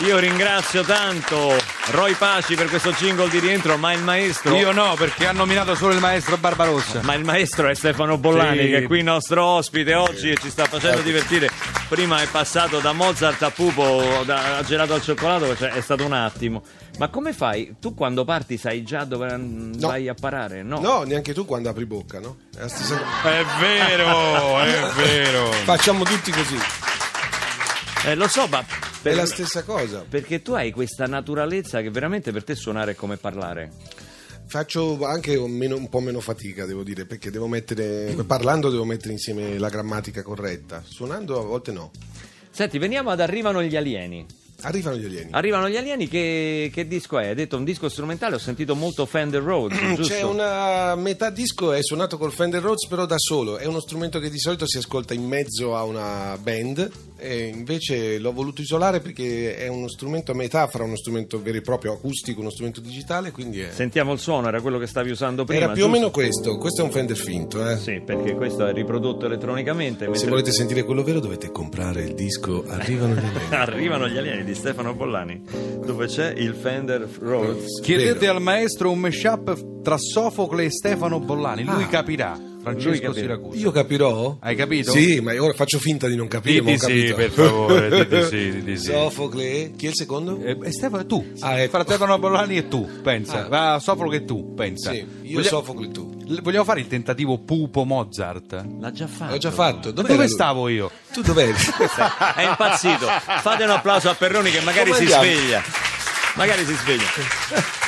Io ringrazio tanto Roy Paci per questo jingle di rientro, ma il maestro. Io no, perché ha nominato solo il maestro Barbarossa. Ma il maestro è Stefano Bollani, Sì. che è qui nostro ospite oggi e ci sta facendo divertire. Prima è passato da Mozart a Pupo, da gelato al cioccolato, cioè è stato un attimo. Ma come fai? Tu quando parti sai già dove No. vai a parare? No. No, neanche tu quando apri bocca, no? È la stessa. È vero, è vero. Facciamo tutti così. Eh, lo so, ma per- È la stessa cosa. perché tu hai questa naturalezza che veramente per te suonare è come parlare. Faccio anche un, meno- un po' meno fatica, devo dire, perché devo mettere, parlando devo mettere insieme la grammatica corretta. Suonando a volte no. Senti, veniamo ad Arrivano gli alieni. Arrivano gli alieni. Arrivano gli alieni, che, che disco è? Hai detto un disco strumentale, ho sentito molto Fender Rhodes, giusto? C'è una metà disco è suonato col Fender Rhodes però da solo, è uno strumento che di solito si ascolta in mezzo a una band e invece l'ho voluto isolare perché è uno strumento a metà fra uno strumento vero e proprio acustico, uno strumento digitale, quindi è... Sentiamo il suono, era quello che stavi usando prima. era più o giusto? meno questo, questo è un Fender finto, eh. Sì, perché questo è riprodotto elettronicamente. Se mentre- volete sentire quello vero dovete comprare il disco Arrivano gli alieni. Arrivano gli alieni di Stefano Bollani, dove c'è il Fender Rhodes. Chiedete Vero. al maestro un mashup tra Sofocle e Stefano Bollani, lui Ah. capirà. Francesco. Siracusa. Io capirò? Hai capito? Sì, ma ora faccio finta di non capire, ma ho Diti sì, per favore, diti sì, diti sì. Sofocle, chi è il secondo? Eh, e Stefano, tu. Ah, ecco. Fra Stefano Bollani e tu, pensa. Ah. Va Sofocle e tu, pensa. Sì, io Voglia- Sofocle tu. Vogliamo fare il tentativo Pupo Mozart? L'ha già fatto. L'ho già fatto. Dove lui? stavo io? Tu dov'eri? È impazzito. Fate un applauso a Perroni che magari Come si andiamo? sveglia. Magari si sveglia.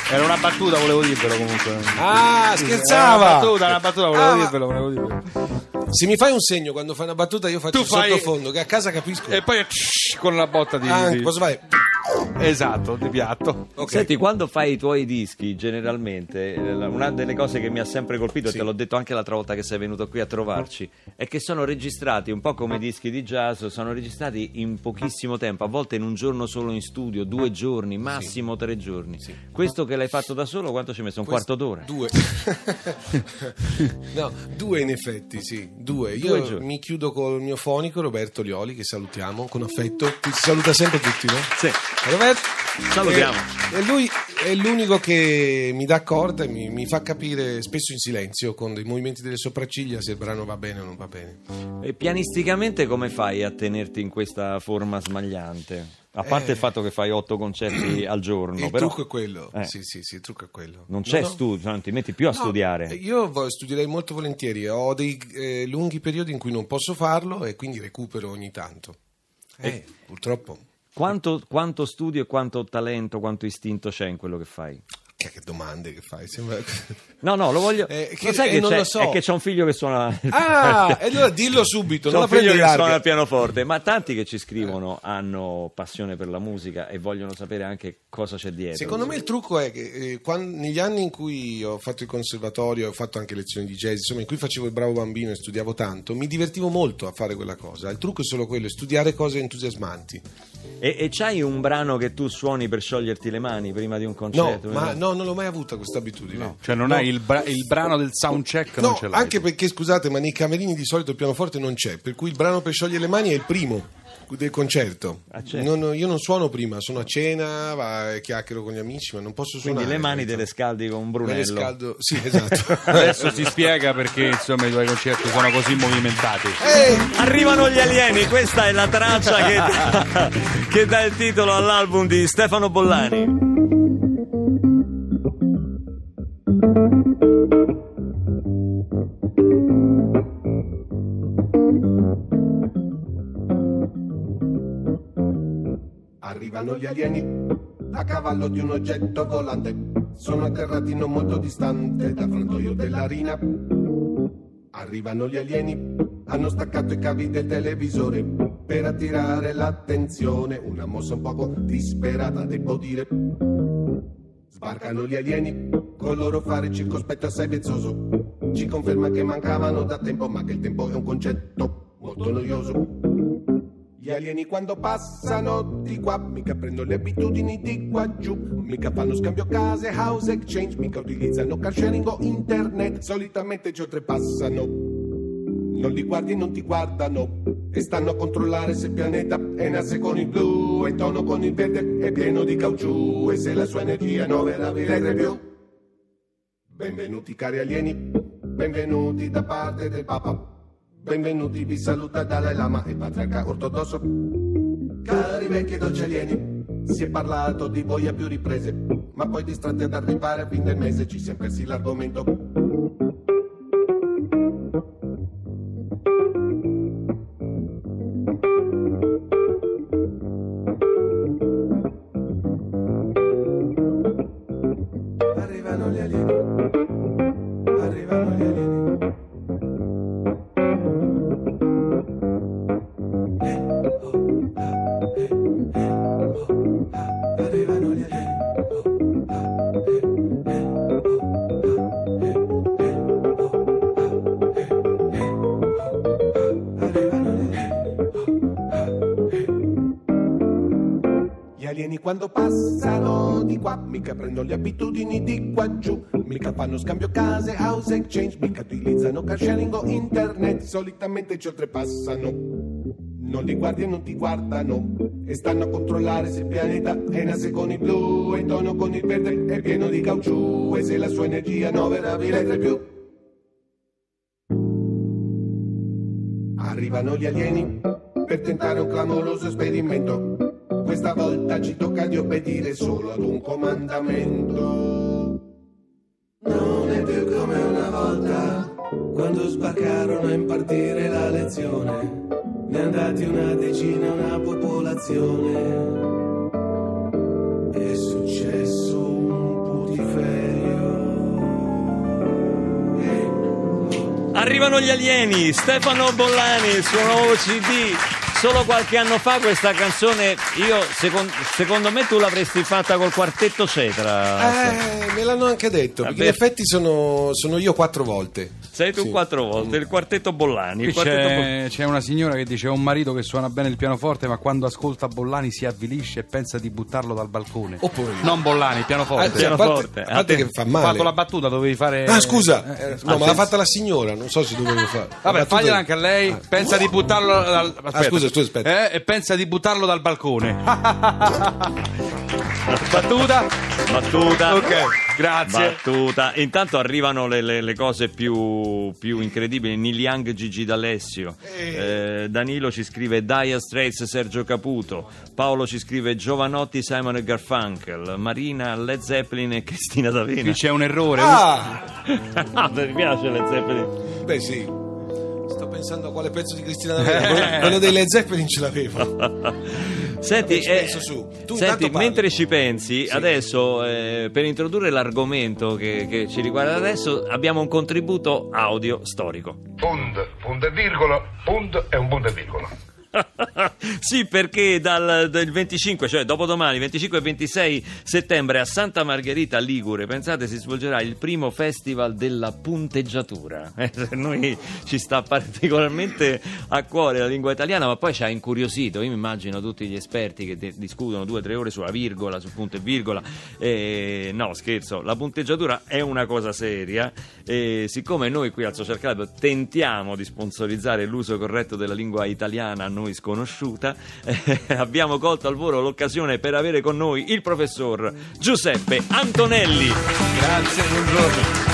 Era una battuta, volevo dirvelo comunque. ah, Era scherzava! una battuta, una battuta, volevo Ah, dirvelo, volevo dirvelo. Se mi fai un segno quando fai una battuta, io faccio Tu il fai- sottofondo, che a casa capisco. E poi con la botta di... Ah, posso fare? Esatto, di piatto. Ok. Senti, quando fai i tuoi dischi, generalmente, eh, una delle cose che mi ha sempre colpito, e Sì. te l'ho detto anche l'altra volta che sei venuto qui a trovarci, è che sono registrati un po' come i dischi di jazz, sono registrati in pochissimo tempo, a volte in un giorno solo in studio, due giorni, massimo tre giorni. Sì. Questo che l'hai fatto da solo, quanto ci hai messo? Un Questo- quarto d'ora? Due. no, due in effetti, sì, due. Due Io giorni. mi chiudo col mio fonico Roberto Lioli, che salutiamo con affetto. Si saluta sempre tutti, no? Sì. Roberto. Salutiamo. E, e lui è l'unico che mi dà corda e mi, mi fa capire spesso in silenzio con dei movimenti delle sopracciglia se il brano va bene o non va bene. E pianisticamente come fai a tenerti in questa forma smagliante? A parte Eh. il fatto che fai otto concerti al giorno, il però trucco è quello. Eh. Sì, sì, sì, il trucco è quello. non c'è No, studio, non ti metti più a No, studiare. Io vo- studierei molto volentieri. Ho dei eh, lunghi periodi in cui non posso farlo e quindi recupero ogni tanto. Eh, purtroppo. Quanto, quanto studio e quanto talento, quanto istinto c'è in quello che fai? Che, che domande che fai? Sembra... No, no, lo voglio. Eh, che- lo sai eh, che c'è? lo so. È che c'è un figlio che suona. Ah, e allora dillo subito, C'è non un figlio che suona larga. il pianoforte, ma tanti che ci scrivono hanno passione per la musica e vogliono sapere anche cosa c'è dietro. Secondo me il trucco è che eh, quan- negli anni in cui ho fatto il conservatorio, ho fatto anche lezioni di jazz, insomma in cui facevo il bravo bambino e studiavo tanto, mi divertivo molto a fare quella cosa. Il trucco è solo quello, è studiare cose entusiasmanti. E, e c'hai un brano che tu suoni per scioglierti le mani prima di un No, concerto? ma no, non l'ho mai avuta questa abitudine. Cioè non No. hai il, bra- il brano del soundcheck, non No, ce l'hai. anche perché scusate, ma nei camerini di solito il pianoforte non c'è, per cui il brano per sciogliere le mani è il primo del concerto. Ah, certo. Non- io non suono prima, sono a cena, va, chiacchiero con gli amici, ma non posso Quindi suonare. le mani te le scaldi con un Me le Brunello. scaldo. Sì, esatto. Adesso si spiega perché insomma i tuoi concerti sono così movimentati. Ehi! Arrivano gli alieni, questa è la traccia che dà, che dà il titolo all'album di Stefano Bollani. Arrivano gli alieni a cavallo di un oggetto volante. Sono atterrati non molto distante dal frantoio dell'arena. Arrivano gli alieni, hanno staccato i cavi del televisore per attirare l'attenzione. Una mossa un poco disperata, devo dire. Sbarcano gli alieni, col loro fare circospetto assai vezzoso. Ci conferma che mancavano da tempo, ma che il tempo è un concetto molto noioso. Gli alieni quando passano di qua, mica prendono le abitudini di qua giù, mica fanno scambio case, house exchange, mica utilizzano car sharing o internet, solitamente ci oltrepassano. Non li guardi e non ti guardano e stanno a controllare se il pianeta è nasse con il blu e tono con il verde è pieno di caucciù e se la sua energia non verrà vivere più. Benvenuti cari alieni, benvenuti da parte del Papa. Benvenuti, vi saluta Dalai Lama e patriarca ortodosso. Cari vecchi dolci alieni, si è parlato di voi a più riprese, ma poi distratti ad arrivare a fin del mese ci siamo persi l'argomento. Quando passano di qua mica prendono le abitudini di qua giù, mica fanno scambio case, house exchange, mica utilizzano car sharing o internet, solitamente ci oltrepassano. Non li guardi e non ti guardano e stanno a controllare se il pianeta è nasse con il blu e in tono con il verde è pieno di caucciù e se la sua energia non verrà vivere più. Arrivano gli alieni per tentare un clamoroso esperimento. Questa volta ci tocca di obbedire solo ad un comandamento. Non è più come una volta, quando sbarcarono a impartire la lezione. Ne andati una decina, una popolazione. È successo un putiferio. Arrivano gli alieni, Stefano Bollani, suo nuovo CD. Solo qualche anno fa questa canzone, io secon- secondo me tu l'avresti fatta col quartetto Cetra. Eh, me l'hanno anche detto, perché Vabbè. in effetti sono, sono io quattro volte. Sei tu Sì. quattro volte, il quartetto Bollani. Il quartetto Bo- c'è, c'è una signora che dice: Ho un marito che suona bene il pianoforte, ma quando ascolta Bollani si avvilisce e pensa di buttarlo dal balcone. Oppure- Non Bollani, il pianoforte. Ah, sì, a parte, pianoforte. a parte Ah, che fa Ho male. fatto la battuta, dovevi fare. Ah, scusa, Eh, Eh, eh, no, ma l'ha fatta la signora, non so se dovevo fare. Vabbè, battuta- fagliela anche a lei. Pensa di buttarlo dal. Aspetta. scusa, scusa, aspetta. Eh, e pensa di buttarlo dal balcone. battuta? Battuta. Ok, grazie. Battuta. Intanto arrivano le, le- le cose più, più incredibili. Neil Young, Gigi D'Alessio. Eh, Danilo ci scrive Dire Straits, Sergio Caputo. Paolo ci scrive Giovanotti, Simon e Garfunkel. Marina, Led Zeppelin e Cristina D'Avena. Qui c'è un errore. Ah! ti piace Led Zeppelin? Beh, sì. Sto pensando a quale pezzo di Cristina D'Avena. Quello- Quello dei Led Zeppelin ce l'avevo. Senti, Ci eh, penso su. Tu senti, mentre ci pensi, adesso eh, per introdurre l'argomento che, che ci riguarda adesso, abbiamo un contributo audio storico. Pund, punto e virgola, pund è un punto e virgola. sì, perché dal, del 25, cioè dopodomani, 25 e 26 settembre a Santa Margherita Ligure, pensate, si svolgerà il primo festival della punteggiatura. Eh, noi ci sta particolarmente a cuore la lingua italiana, ma poi ci ha incuriosito. Io mi immagino tutti gli esperti che de- discutono due o tre ore sulla virgola, sul punto e virgola. Eh, no, scherzo, la punteggiatura è una cosa seria. E siccome noi qui al Social Club tentiamo di sponsorizzare l'uso corretto della lingua italiana a noi sconosciuta, eh, abbiamo colto al volo l'occasione per avere con noi il professor Giuseppe Antonelli. Grazie, buongiorno.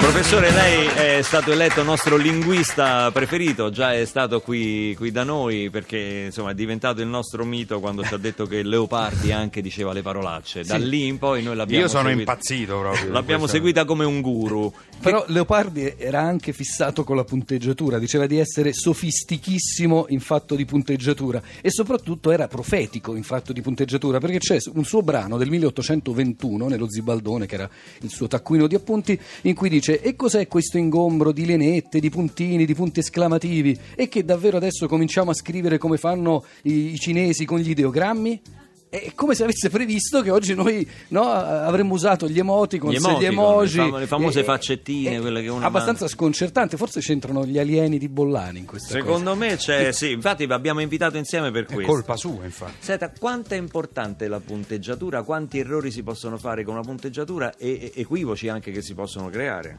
Professore, lei è stato eletto nostro linguista preferito, già è stato qui, qui da noi perché insomma, è diventato il nostro mito quando ci ha detto che Leopardi anche diceva le parolacce. Da lì in poi noi l'abbiamo Io sono seguita- impazzito proprio. L'abbiamo Questa- seguita come un guru. Però Leopardi era anche fissato con la punteggiatura, diceva di essere sofistichissimo in fatto di punteggiatura e soprattutto era profetico in fatto di punteggiatura perché c'è un suo brano del 1821 nello Zibaldone che era il suo taccuino di appunti in cui dice e cos'è questo ingombro di lenette, di puntini, di punti esclamativi e che davvero adesso cominciamo a scrivere come fanno i, i cinesi con gli ideogrammi? È come se avesse previsto che oggi noi no, avremmo usato gli emoticon, Gli gli, emoticon, emoji, le fam- le famose e- faccettine, e- quelle che uno abbastanza manda. sconcertante. Forse c'entrano gli alieni di Bollani in questa Secondo me c'è, sì, infatti vi abbiamo invitato insieme per È questo. colpa sua, infatti. Senta, quanto è importante la punteggiatura? Quanti errori si possono fare con una punteggiatura e e equivoci anche che si possono creare?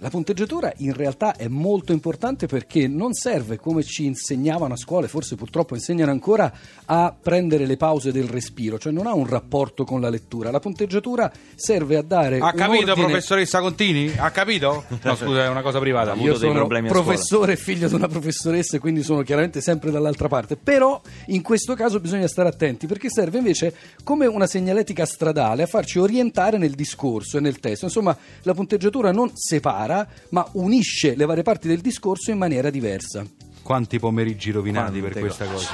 La punteggiatura in realtà è molto importante perché non serve, come ci insegnavano a scuola, e forse purtroppo insegnano ancora, a prendere le pause del respiro, cioè non ha un rapporto con la lettura. La punteggiatura serve a dare Ha un capito, ordine- professoressa Contini? Ha capito? No, scusa, è una cosa privata. Ha avuto Io dei sono problemi a scuola. professore, figlio di una professoressa, e quindi sono chiaramente sempre dall'altra parte. Però in questo caso bisogna stare attenti perché serve invece come una segnaletica stradale a farci orientare nel discorso e nel testo. Insomma, la punteggiatura non separa, ma unisce le varie parti del discorso in maniera diversa. Quanti pomeriggi rovinati Quante per questa cosa?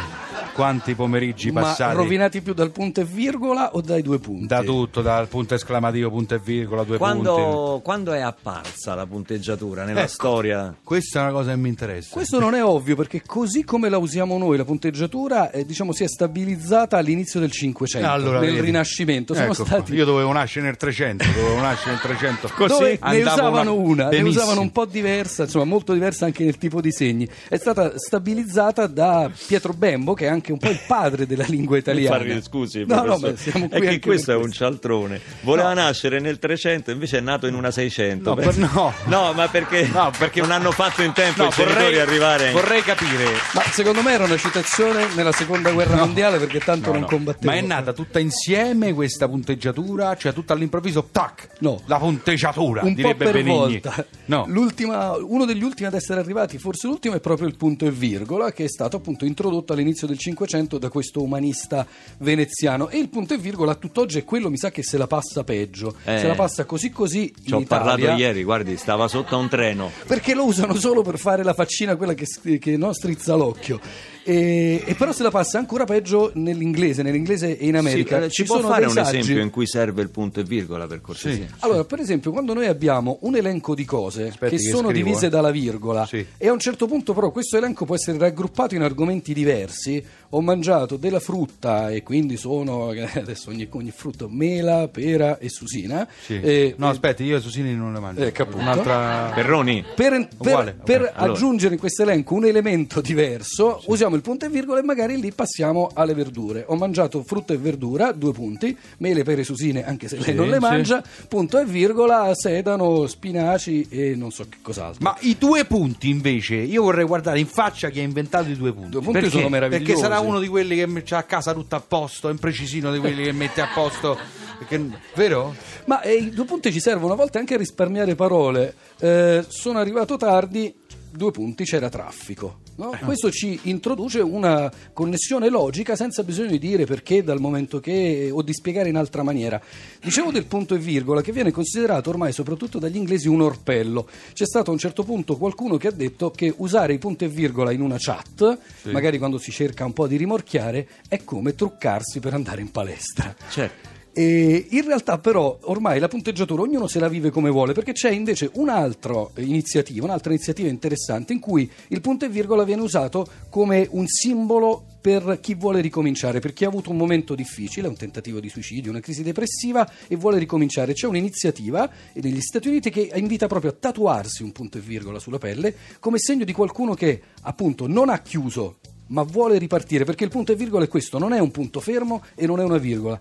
Quanti pomeriggi Ma passati? rovinati più dal punto e virgola o dai due punti? Da tutto, dal punto esclamativo, punto e virgola, due punti. Quando, quando è apparsa la punteggiatura nella Ecco. storia? Questa è una cosa che mi interessa. Questo non è ovvio perché così come la usiamo noi, la punteggiatura eh, diciamo, si è stabilizzata all'inizio del Cinquecento, Allora, nel vedi. Rinascimento. Sono Ecco qua. stati Io dovevo nascere nel 300, dovevo nascere nel 300. dove ne andavo usavano una, ne benissimo. usavano un po' diversa, insomma molto diversa anche nel tipo di segni. È stata stabilizzata da Pietro Bembo, che è anche un po' il padre della lingua italiana. Farri- scusi, no, no, ma siamo qui è che questo è un cialtrone. Voleva nascere nel 300, invece è nato in una 600. No, per- no. No, ma perché, No, perché- non hanno fatto in tempo No, i genitori vorrei, arrivare. vorrei capire. Ma secondo me era una citazione nella seconda guerra mondiale perché tanto No, non no. combatteva. Ma è nata tutta insieme questa punteggiatura, cioè tutta all'improvviso, tac, No. la punteggiatura, un po' direbbe per Benigni. volta. No. L'ultima- uno degli ultimi ad essere arrivati, forse l'ultimo, è proprio il punto e virgola, che è stato appunto introdotto all'inizio del Cinquecento da questo umanista veneziano. E il punto e virgola a tutt'oggi è quello, mi sa, che se la passa peggio. Eh. Se la passa così così Ci ho parlato Italia, ieri, guardi, stava sotto a un treno. Perché lo usano solo per fare la faccina, quella che, che no, strizza l'occhio. E, e però se la passa ancora peggio nell'inglese, nell'inglese e in America. Sì, eh, ci Ci può sono fare un saggi- esempio in cui serve il punto e virgola per cortesia? Allora, per esempio, quando noi abbiamo un elenco di cose Aspetti che che sono scrivo, divise eh. dalla virgola Sì. e a un certo punto però questo elenco può essere raggruppato in argomenti diversi, ho mangiato della frutta e quindi sono adesso ogni, ogni frutto mela, pera e susina. Sì. E- no, e- aspetti, io Susini non le mangio. Appunto. Un'altra... Perroni? per, per- Uguale, per ok, allora. aggiungere in questo elenco un elemento diverso, usiamo il punto e virgola e magari lì passiamo alle verdure. Ho mangiato frutta e verdura, due punti, mele, pere, susine, anche se lei Sì, non le sì. mangia, punto e virgola, sedano, spinaci e non so che cos'altro. Ma i due punti invece, io vorrei guardare in faccia chi ha inventato i due punti. Due punti Perché? sono meravigliosi. Perché sarà uno di quelli che ha a casa tutto a posto, è un precisino di quelli che mette a posto. perché- vero? Ma eh, i due punti ci servono a volte anche a risparmiare parole. Eh, sono arrivato tardi, due punti, c'era traffico. no? Questo ci introduce una connessione logica senza bisogno di dire perché, dal momento che, o di spiegare in altra maniera. Dicevo del punto e virgola che viene considerato ormai soprattutto dagli inglesi un orpello. C'è stato a un certo punto qualcuno che ha detto che usare i punti e virgola in una chat, magari quando si cerca un po' di rimorchiare, è come truccarsi per andare in palestra. Certo. E in realtà però ormai la punteggiatura ognuno se la vive come vuole perché c'è invece un'altra iniziativa, un'altra iniziativa interessante in cui il punto e virgola viene usato come un simbolo per chi vuole ricominciare, per chi ha avuto un momento difficile, un tentativo di suicidio, una crisi depressiva e vuole ricominciare. C'è un'iniziativa negli Stati Uniti che invita proprio a tatuarsi un punto e virgola sulla pelle come segno di qualcuno che appunto non ha chiuso ma vuole ripartire perché il punto e virgola è questo, non è un punto fermo e non è una virgola.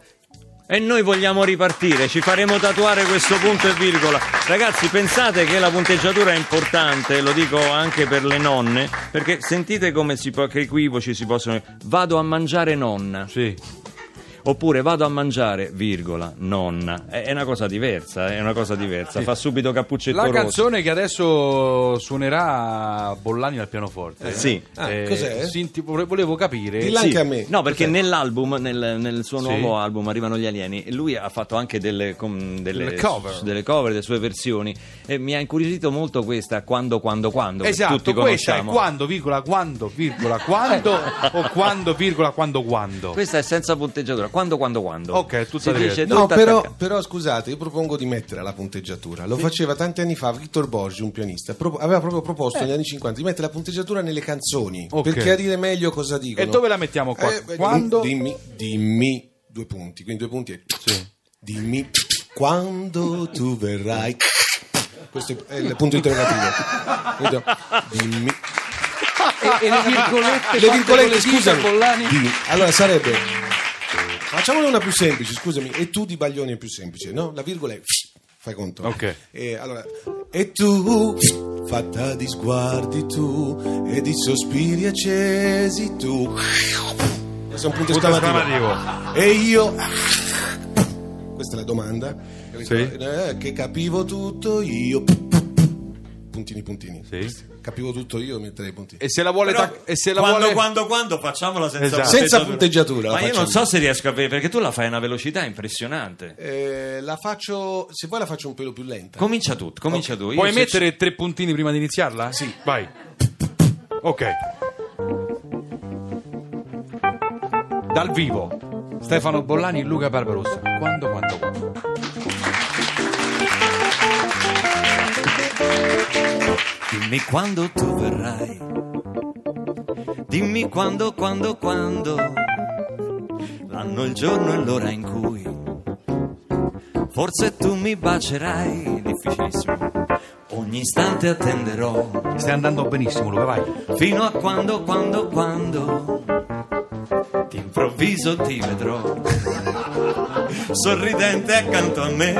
E noi vogliamo ripartire, ci faremo tatuare questo punto e virgola. Ragazzi, pensate che la punteggiatura è importante, lo dico anche per le nonne, perché sentite come si può, che equivoci si possono... Vado a mangiare nonna. Sì. Oppure vado a mangiare, virgola, nonna. È è una cosa diversa, è una cosa diversa. Fa subito cappuccetto La rosso. canzone che adesso suonerà Bollani al pianoforte. Eh, sì. Ah, cos'è? senti, vole- volevo capire. Dilla Sì. anche a me. No, perché Cos'è? nell'album, nel, nel suo Sì. nuovo album Arrivano gli alieni, lui ha fatto anche delle, com- delle, cover. delle cover, delle sue versioni e mi ha incuriosito molto questa quando, quando, quando, Esatto, tutti questa è conosciamo. quando, virgola, quando, virgola, quando o quando, virgola, quando, quando. Questa è senza punteggiatura, quando, quando, quando. Ok, tutta dice No, tutta però, però scusate, io propongo di mettere la punteggiatura. Lo faceva tanti anni fa Victor Borgi, un pianista. Pro- aveva proprio proposto negli anni 50 di mettere la punteggiatura nelle canzoni Ok. per chiarire meglio cosa dicono. E dove la mettiamo qua? Eh, beh, Quando? Dimmi, dimmi due punti. Quindi due punti è. Dimmi quando tu verrai. Questo è il punto interrogativo. Dimmi. E, e le virgolette, Le virgolette, scusami. Dimmi. Allora sarebbe. Facciamone una più semplice, scusami. E tu di Baglioni è più semplice, no? La virgola è. Fai conto. Ok. E, allora, e tu, fatta di sguardi tu, e di sospiri accesi tu. Questo è un punto esclamativo. E io. Questa è la domanda. Sì. Eh, che capivo tutto io. Puntini, puntini. Sì. Capivo tutto io, metterei i puntini. E se la vuole... Tac- e se la quando, vuole... quando, quando facciamola senza Esatto. Senza punteggiatura, Ma io non so se riesco a vedere perché tu la fai a una velocità impressionante. Eh, la faccio. Se vuoi, la faccio un pelo più lenta. Comincia tu, comincia tu. Io Puoi mettere tre puntini prima di iniziarla? Sì. Vai. Ok. Dal vivo. Stefano Bollani e Luca Barbarossa. Quando, quando, quando. Dimmi quando tu verrai. Dimmi quando, quando, quando. L'anno, il giorno e l'ora in cui. Forse tu mi bacerai. Difficilissimo. Ogni istante attenderò. Stai andando benissimo, Luca, vai. Fino a quando, quando, quando. D'improvviso ti vedrò. Sorridente accanto a me.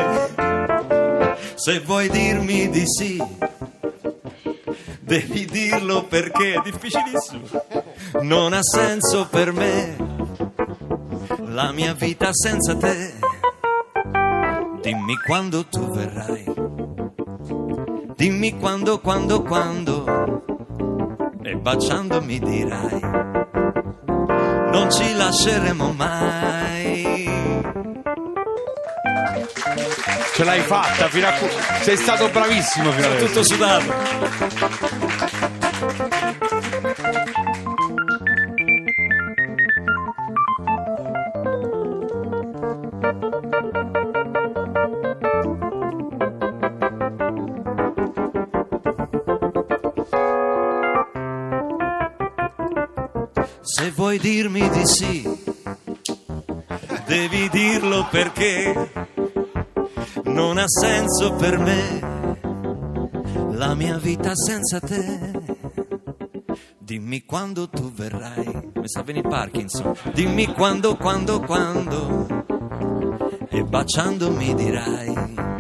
Se vuoi dirmi di sì. Devi dirlo perché è difficilissimo. Non ha senso per me la mia vita senza te. Dimmi quando tu verrai. Dimmi quando, quando, quando. E baciando mi dirai. Non ci lasceremo mai. Ce l'hai fatta fino a... cu- Sei stato bravissimo fino adesso. Tutto sudato. Vuoi dirmi di sì, devi dirlo perché non ha senso per me la mia vita senza te. Dimmi quando tu verrai, mi sa venire Parkinson. Dimmi quando, quando, quando, e baciando mi dirai.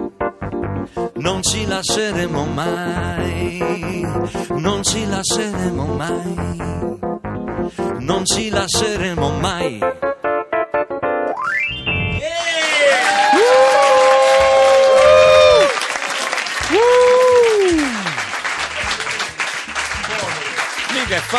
Non ci lasceremo mai, non ci lasceremo mai, non ci lasceremo mai.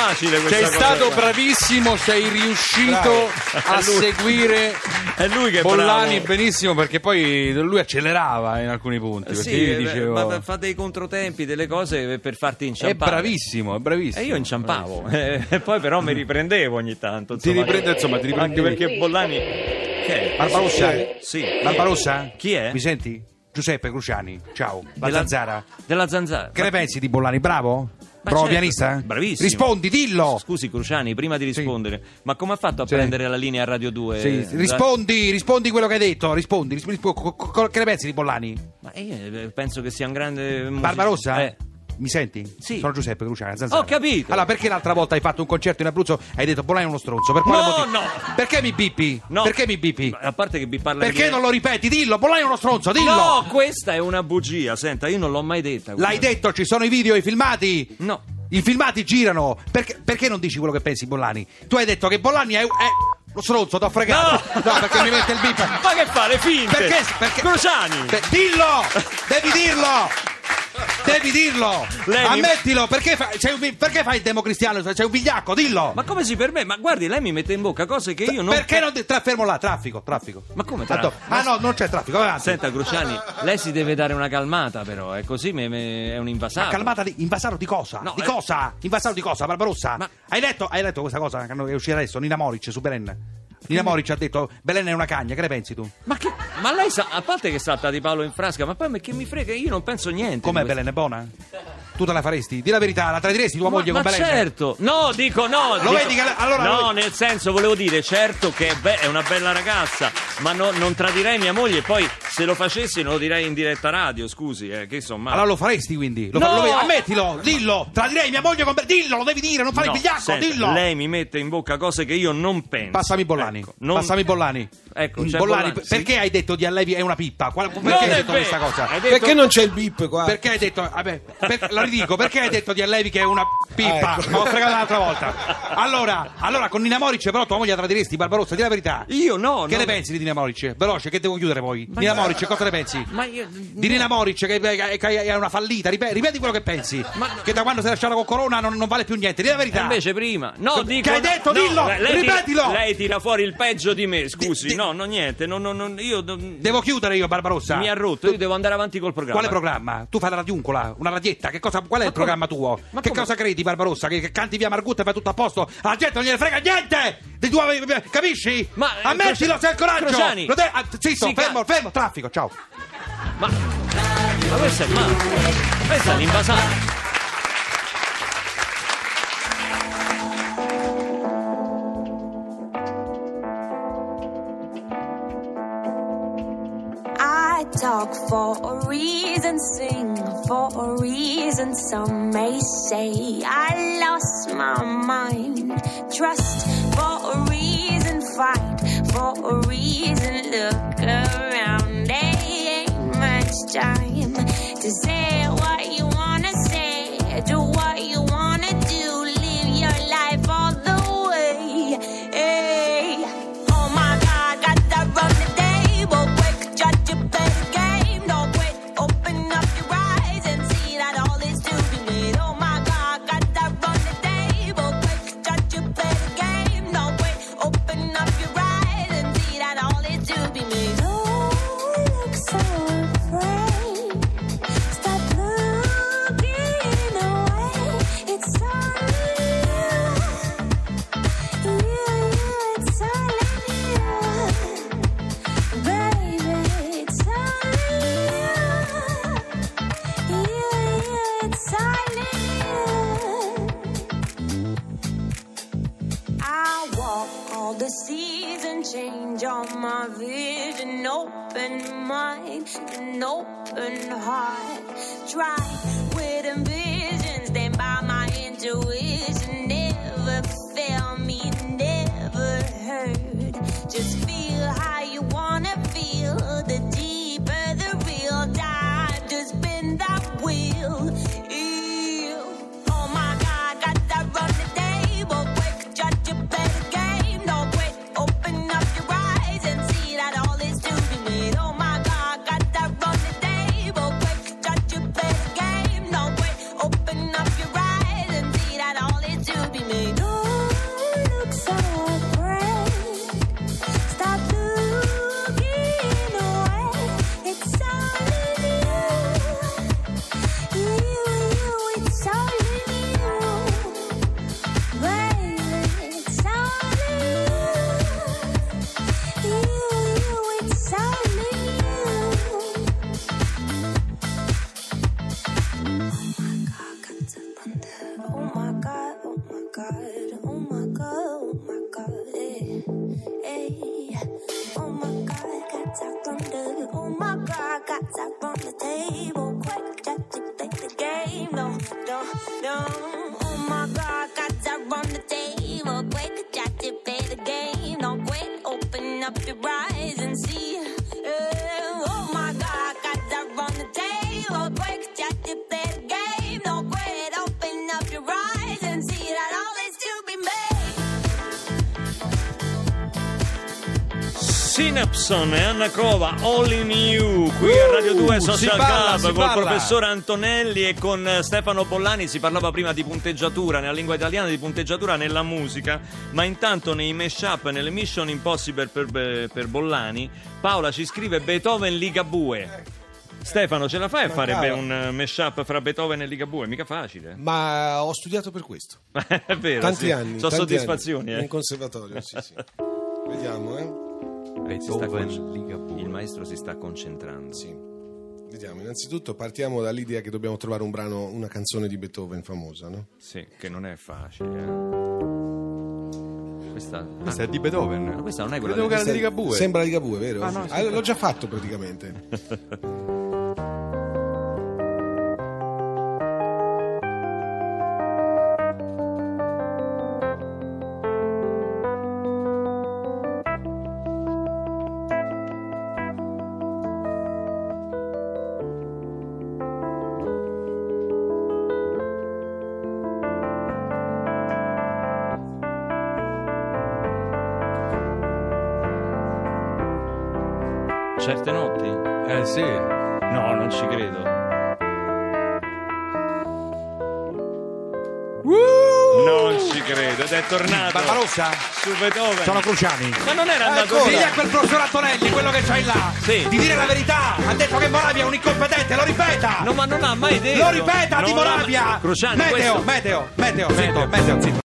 Facile questa Sei cosa stato bravissimo, sei riuscito a È seguire È lui che è Bollani bravo. benissimo perché poi lui accelerava in alcuni punti. Perché Sì, io eh, dicevo... ma fa dei controtempi, delle cose per farti È inciampare. bravissimo, è bravissimo. E io inciampavo, e poi però mi riprendevo ogni tanto. Ti insomma. riprende, insomma, ti riprendi. Anche perché Bollani... Che è? Barbarossa? Sì. Barbarossa? Chi è? Mi senti? Giuseppe Cruciani, ciao. La Della- zanzara. Della zanzara. Che ne pensi di Bollani? Bravo? Ma Bravo certo, pianista? Bravissimo. Rispondi, dillo! Scusi Cruciani, prima di rispondere, ma come ha fatto a Sì. prendere la linea a Radio 2? Sì, rispondi, rispondi quello che hai detto, rispondi, rispondi, co- co- co- che ne pensi di Bollani? Ma io eh, penso che sia un grande music- Barbarossa? Eh. Mi senti? Sì. Sono Giuseppe Cruciani, Zanzara. Ho capito. Allora, perché l'altra volta hai fatto un concerto in Abruzzo e hai detto Bollani è uno stronzo? Per quale No, motivo? no. Perché mi bippi? No. Perché mi bippi? A parte che vi parla Perché non lo ripeti? Dillo, Bollani è uno stronzo, dillo! No, questa è una bugia. Senta, io non l'ho mai detta. L'hai questa. detto, ci sono i video, i filmati? No. I filmati girano. Perché, perché non dici quello che pensi, Bollani? Tu hai detto che Bollani è, è lo stronzo, t'ho fregato. No. perché mi mette il bip. Ma che fa le finte? Perché? perché Cruciani! Beh, dillo! Devi dirlo! Devi dirlo! Lei mi- Ammettilo! Perché, fa- un perché fai il democristiano? Sei un vigliacco, dillo! Ma come si permette? Ma guardi, lei mi mette in bocca cose che io non. Perché non... Tra, fermo là, traffico, traffico. Ma come traffico? Ah no, non c'è traffico, avanti. Senta, Cruciani, lei si deve dare una calmata, però. È così, me- me- è un invasato. Ma calmata di invasato di cosa? No, di eh. cosa? Invasato di cosa? Barbarossa? Ma- Hai letto, hai letto questa cosa che è uscita adesso? Nina Moric su Belen. Nina Moric ha detto Belen è una cagna, che ne pensi tu? Ma, che- ma lei sa, a parte che salta di Paolo in frasca, ma poi ma che mi frega, io non penso niente. Com'è di questo. Belen? È buona? Tu te la faresti? Di la verità, la tradiresti tua Ma, moglie ma con Belen? certo, no, dico no. Lo dico- vedi che- allora no, nel senso, volevo dire, certo che è, be- è una bella ragazza, ma no- non tradirei mia moglie. e Poi, se lo facessi, non lo direi in diretta radio. Scusi, eh, che insomma. Allora lo faresti quindi? Lo No! fa- lo vedi? Ammettilo, dillo! Tradirei mia moglie con Belen. Dillo, lo devi dire, non fare No, il bigliacco, senta, dillo! Lei mi mette in bocca cose che io non penso. Passami Bollani. Ecco, non- Passami Bollani. Ecco, c'è Bollani, Bollani, per- sì. perché hai detto di Allevi è una pippa? Qual- perché Non hai detto vero. questa cosa? Hai detto- Perché non c'è il bip qua? Perché hai detto, vabbè, per- lo ridico, perché hai detto di Allevi che è una pippa? Ah, ecco. Ma ho fregato l'altra volta. Allora, allora con Nina Moric però tua moglie la tradiresti, Barbarossa, di la verità. Io no. Che no. ne pensi di Nina Moric? Veloce, che devo chiudere poi. Nina Moric, cosa ne pensi? Ma io. Di Nina Moric che, che- che è una fallita, ripeti, ripeti quello che pensi. Ma- Che da quando si è lasciata con Corona non, non vale più niente, di la E verità. invece prima, no, Che dico. hai detto? no, Dillo, lei tira- ripetilo! lei tira fuori il peggio di me, scusi. di- no, no, niente. No, no, no, io. Devo chiudere io, Barbarossa. Mi ha rotto, io devo andare avanti col programma. Quale programma? Tu fai la radiuncola, una radietta, che cosa, qual è il come- programma tuo? ma che come- cosa credi, Barbarossa? Che, che canti via Margutta e fai tutto a posto? Alla gente non gliene frega niente! Di tuoi, capisci? Ma, eh, Ammettilo se hai il coraggio! Crociani. Lo de- ah, zitto, Si fermo, fermo, traffico, ciao. Ma, ma questo è male. Questa è l'invasata. Some may say I lost my mind. Trust for a reason, fight for a reason. Look around, there ain't much time to say Just feel Synapson e Anna Cova, All in You, qui a Radio 2 Social si balla, Club col balla. professor Antonelli e con eh, Stefano Bollani. Si parlava prima di punteggiatura nella lingua italiana, di punteggiatura nella musica, ma intanto nei mashup, nelle Mission Impossible per, per Bollani, Paola ci scrive Beethoven Ligabue. Stefano, ce la fai a fare Mancava. be- un eh, mashup fra Beethoven e Ligabue? Mica facile. Ma ho studiato per questo. È vero. Tanti sì. anni. Sono tanti soddisfazioni, anni. eh. In conservatorio, sì, sì. Vediamo, eh. Beethoven. Il maestro si sta concentrando. Sì. Vediamo, innanzitutto partiamo dall'idea che dobbiamo trovare un brano, una canzone di Beethoven famosa, no? Sì, che non è facile. eh. Questa, Questa è di Beethoven. Ma questa non è quella Credevo di è- Ligabue. Sembra Ligabue, vero? Ah, no, Ah, l'ho già fatto praticamente. Certe notti? Eh sì. No, non ci credo. Non ci credo, ed è tornato Barbarossa? su Beethoven. Sono Cruciani. Ma non era andato Digli via. a quel professor Antonelli, quello che c'hai là, Sì. di dire la verità. Ha detto che Moravia è un incompetente, lo ripeta! No, ma non ha mai detto. Lo ripeta di Non l'ha- Moravia! Cruciani, meteo, questo- meteo, meteo, zitto, meteo, zitto.